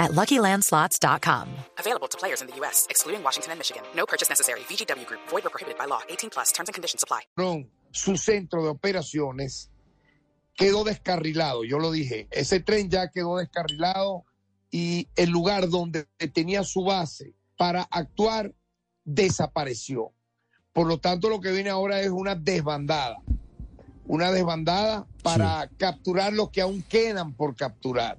at LuckyLandSlots.com. Available to players in the U.S., excluding Washington and Michigan. No purchase necessary. VGW Group. Void or prohibited by law. 18 plus. Terms and conditions apply. Su centro de operaciones quedó descarrilado. Yo lo dije. Ese tren ya quedó descarrilado y el lugar donde tenía su base para actuar desapareció. Por lo tanto, lo que viene ahora es una desbandada. Una desbandada para capturar lo que aún quedan por capturar.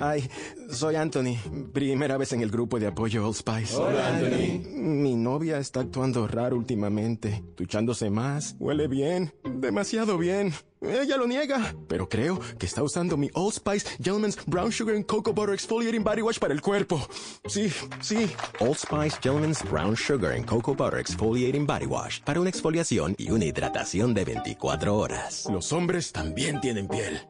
Hi, soy Anthony. Primera vez en el grupo de apoyo Old Spice. Hola, Anthony. Mi novia está actuando raro últimamente, duchándose más, huele bien, demasiado bien. Ella lo niega, pero creo que está usando mi Old Spice Gentleman's Brown Sugar and Cocoa Butter Exfoliating Body Wash para el cuerpo. Sí, sí. Old Spice Gentleman's Brown Sugar and Cocoa Butter Exfoliating Body Wash para una exfoliación y una hidratación de 24 horas. Los hombres también tienen piel.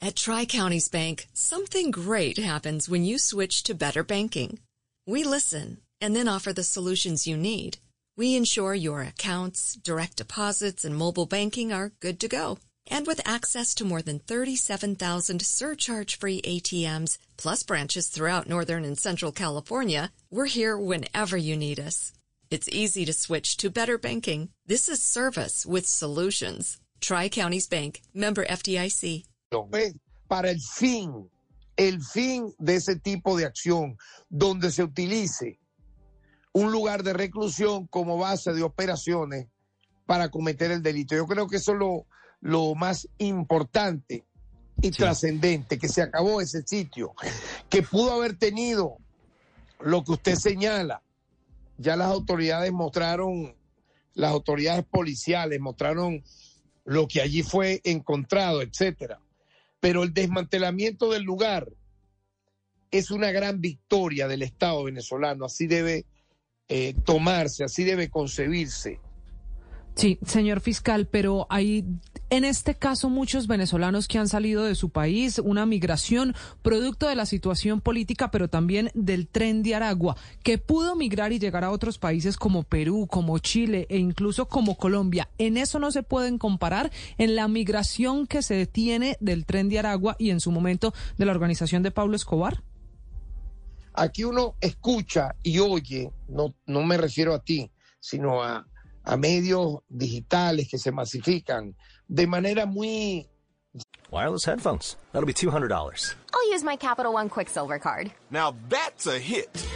At Tri Counties Bank, something great happens when you switch to better banking. We listen and then offer the solutions you need. We ensure your accounts, direct deposits, and mobile banking are good to go. And with access to more than 37,000 surcharge-free ATMs, plus branches throughout Northern and Central California, we're here whenever you need us. It's easy to switch to better banking. This is service with solutions. Tri Counties Bank, member FDIC. Para el fin, el fin de ese tipo de acción, donde se utilice un lugar de reclusión como base de operaciones para cometer el delito. Yo creo que eso es lo, lo más importante y sí. trascendente, que se acabó ese sitio, que pudo haber tenido lo que usted señala. Ya las autoridades mostraron, las autoridades policiales mostraron lo que allí fue encontrado, etcétera pero el desmantelamiento del lugar es una gran victoria del Estado venezolano, así debe eh, tomarse, así debe concebirse. Sí, señor fiscal, pero hay en este caso muchos venezolanos que han salido de su país, una migración producto de la situación política, pero también del tren de Aragua, que pudo migrar y llegar a otros países como Perú, como Chile e incluso como Colombia. En eso no se pueden comparar en la migración que se tiene del tren de Aragua y en su momento de la organización de Pablo Escobar. Aquí uno escucha y oye, no, no me refiero a ti, sino a a medios digitales que se masifican de manera muy Wireless headphones. That'll be $200. I'll use my Capital One Quicksilver card. Now that's a hit.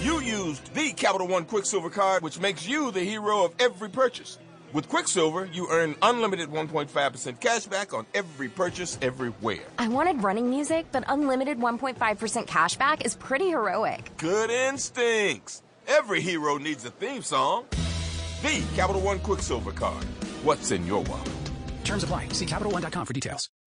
You used the Capital One Quicksilver card, which makes you the hero of every purchase. With Quicksilver, you earn unlimited 1.5% cash back on every purchase everywhere. I wanted running music, but unlimited 1.5% cash back is pretty heroic. Good instincts. Every hero needs a theme song. The Capital One Quicksilver card. What's in your wallet? Terms apply. See CapitalOne.com for details.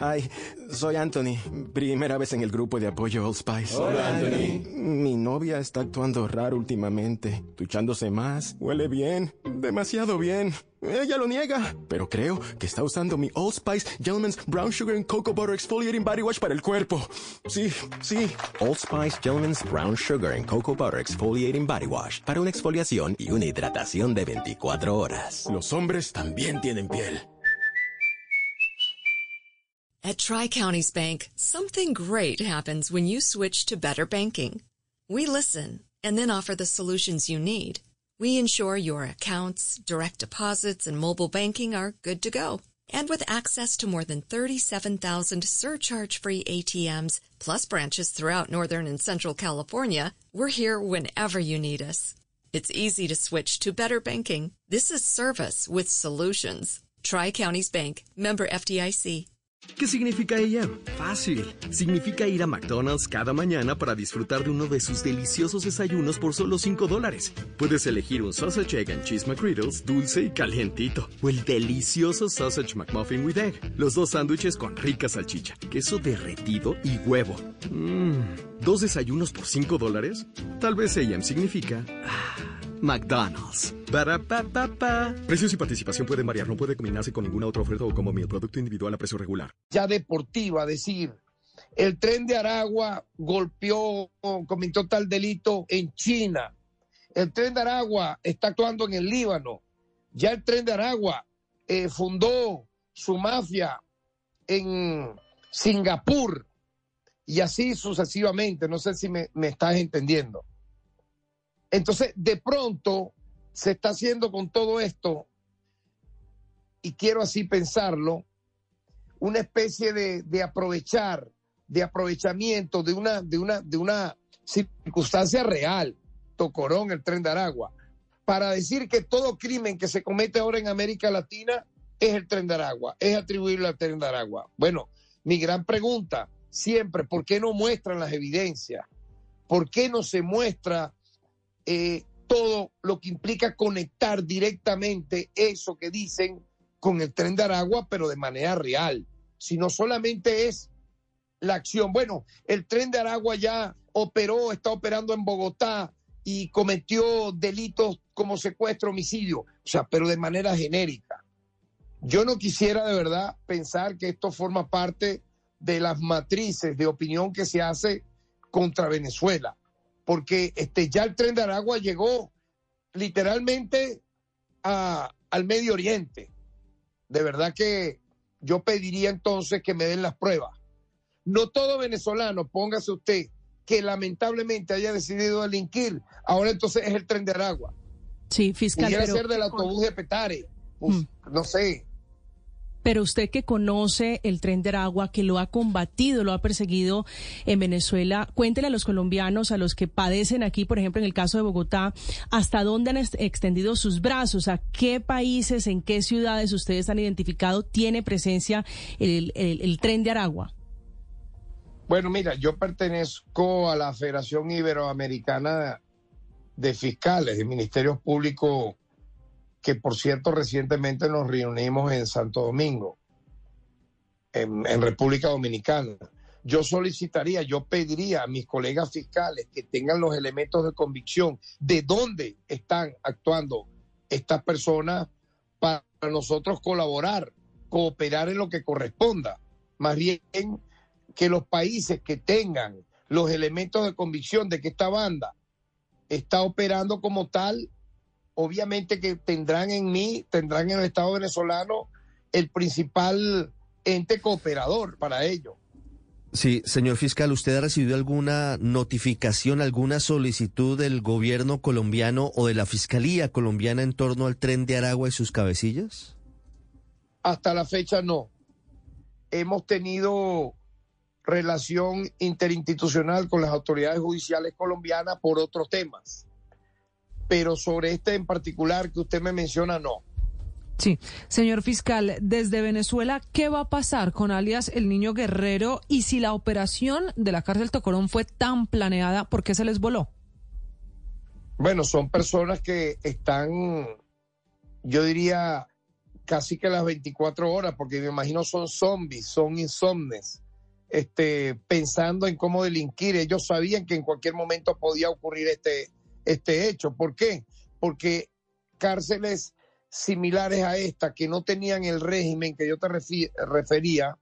Hi, soy Anthony. Primera vez en el grupo de apoyo Old Spice. Hola, Anthony. Mi novia está actuando raro últimamente, duchándose más, huele bien, demasiado bien. Ella lo niega, pero creo que está usando mi Old Spice Gentleman's Brown Sugar and Cocoa Butter Exfoliating Body Wash para el cuerpo. Sí, sí. Old Spice Gentleman's Brown Sugar and Cocoa Butter Exfoliating Body Wash para una exfoliación y una hidratación de 24 horas. Los hombres también tienen piel. At Tri Counties Bank, something great happens when you switch to better banking. We listen and then offer the solutions you need. We ensure your accounts, direct deposits, and mobile banking are good to go. And with access to more than 37,000 surcharge-free ATMs, plus branches throughout Northern and Central California, we're here whenever you need us. It's easy to switch to better banking. This is service with solutions. Tri Counties Bank, member FDIC. ¿Qué significa ella? Fácil. Significa ir a McDonald's cada mañana para disfrutar de uno de sus deliciosos desayunos por solo 5 dólares. Puedes elegir un Sausage Egg and Cheese McGriddles dulce y calientito. O el delicioso Sausage McMuffin with Egg. Los dos sándwiches con rica salchicha, queso derretido y huevo. Mmm. ¿Dos desayunos por 5 dólares? Tal vez AM significa... ah, McDonald's. Precios y participación pueden variar. No puede combinarse con ninguna otra oferta o como mi producto individual a precio regular. Ya deportiva, decir, el tren de Aragua golpeó, cometió tal delito en China. El tren de Aragua está actuando en el Líbano. Ya el tren de Aragua eh, fundó su mafia en Singapur y así sucesivamente. No sé si me, me estás entendiendo. Entonces, de pronto se está haciendo con todo esto, y quiero así pensarlo, una especie de, aprovechar, de aprovechamiento de una, de una, de una circunstancia real, Tocorón, el tren de Aragua, para decir que todo crimen que se comete ahora en América Latina es el tren de Aragua, es atribuirle al tren de Aragua. Bueno, mi gran pregunta siempre, ¿por qué no muestran las evidencias? ¿Por qué no se muestra eh, todo lo que implica conectar directamente eso que dicen con el tren de Aragua, pero de manera real. Si no solamente es la acción. Bueno, el tren de Aragua ya operó, está operando en Bogotá y cometió delitos como secuestro, homicidio, o sea, pero de manera genérica. Yo no quisiera de verdad pensar que esto forma parte de las matrices de opinión que se hace contra Venezuela porque este, ya el tren de Aragua llegó literalmente a, al Medio Oriente. De verdad que yo pediría entonces que me den las pruebas. No todo venezolano, póngase usted, que lamentablemente haya decidido delinquir, ahora entonces es el tren de Aragua. Sí, fiscal. Pudiera pero- ser del autobús de Petare. Pues, Mm. No sé. Pero usted que conoce el tren de Aragua, que lo ha combatido, lo ha perseguido en Venezuela, cuéntele a los colombianos, a los que padecen aquí, por ejemplo, en el caso de Bogotá, hasta dónde han extendido sus brazos, a qué países, en qué ciudades ustedes han identificado tiene presencia el, el- el tren de Aragua. Bueno, mira, yo pertenezco a la Federación Iberoamericana de Fiscales, de Ministerios Públicos, que por cierto recientemente nos reunimos en Santo Domingo, en, en República Dominicana. Yo solicitaría, yo pediría a mis colegas fiscales que tengan los elementos de convicción de dónde están actuando estas personas para nosotros colaborar, cooperar en lo que corresponda. Más bien que los países que tengan los elementos de convicción de que esta banda está operando como tal, obviamente que tendrán en mí, tendrán en el Estado venezolano el principal ente cooperador para ello. Sí, señor fiscal, ¿usted ha recibido alguna notificación, alguna solicitud del gobierno colombiano o de la fiscalía colombiana en torno al tren de Aragua y sus cabecillas? Hasta la fecha no. hemos tenido relación interinstitucional con las autoridades judiciales colombianas por otros temas. Pero sobre este en particular que usted me menciona, no. Sí, señor fiscal, desde Venezuela, ¿qué va a pasar con alias el niño guerrero y si la operación de la cárcel Tocorón fue tan planeada, por qué se les voló? Bueno, son personas que están, yo diría, casi que las 24 horas, porque me imagino son zombies, son insomnes, este, pensando en cómo delinquir. Ellos sabían que en cualquier momento podía ocurrir este, este hecho. ¿Por qué? Porque cárceles similares a esta, que no tenían el régimen que yo te refería,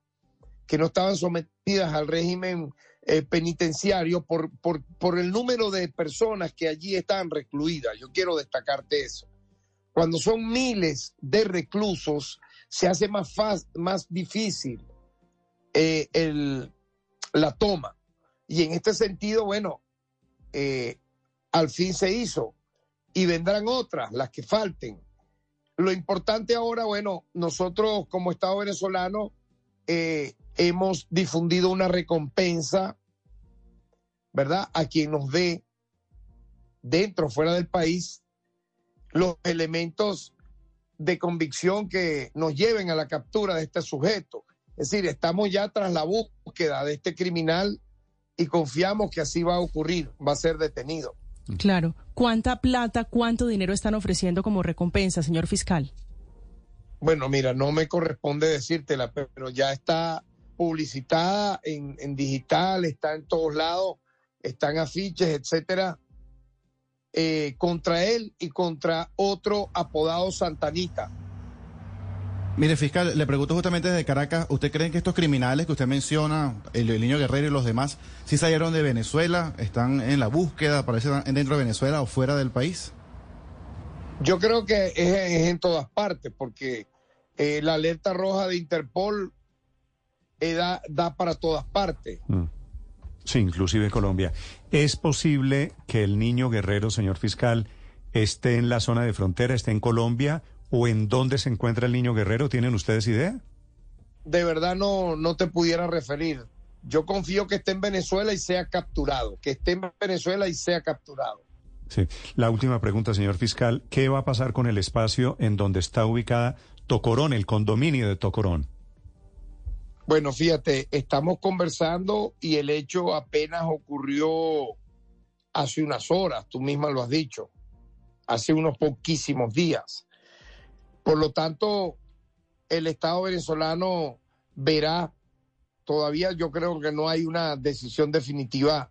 que no estaban sometidas al régimen eh, penitenciario por, por, el número de personas que allí están recluidas. Yo quiero destacarte eso. Cuando son miles de reclusos, se hace más, más difícil eh, la toma. Y en este sentido, bueno, eh, al fin se hizo y vendrán otras, las que falten. Lo importante ahora, bueno, nosotros como Estado venezolano eh, hemos difundido una recompensa, ¿verdad? A quien nos dé dentro fuera del país los elementos de convicción que nos lleven a la captura de este sujeto. Es decir, estamos ya tras la búsqueda de este criminal y confiamos que así va a ocurrir, va a ser detenido. Claro. ¿Cuánta plata, cuánto dinero están ofreciendo como recompensa, señor fiscal? Bueno, mira, no me corresponde decírtela, pero ya está publicitada en, digital, está en todos lados, están afiches, etcétera, eh, contra él y contra otro apodado Santanita. Mire, fiscal, le pregunto justamente desde Caracas, ¿usted cree que estos criminales que usted menciona, el, niño guerrero y los demás, sí salieron de Venezuela, están en la búsqueda, parece dentro de Venezuela o fuera del país? Yo creo que es, en todas partes, porque eh, la alerta roja de Interpol eh, da, da, para todas partes. Mm. Sí, inclusive Colombia. ¿Es posible que el niño guerrero, señor fiscal, esté en la zona de frontera, esté en Colombia o en dónde se encuentra el niño guerrero? ¿Tienen ustedes idea? De verdad no, no te pudiera referir. Yo confío que esté en Venezuela y sea capturado, que esté en Venezuela y sea capturado. Sí. La última pregunta, señor fiscal. ¿Qué va a pasar con el espacio en donde está ubicada Tocorón, el condominio de Tocorón? Bueno, fíjate, estamos conversando y el hecho apenas ocurrió hace unas horas, tú misma lo has dicho, hace unos poquísimos días. Por lo tanto, el Estado venezolano verá, todavía yo creo que no hay una decisión definitiva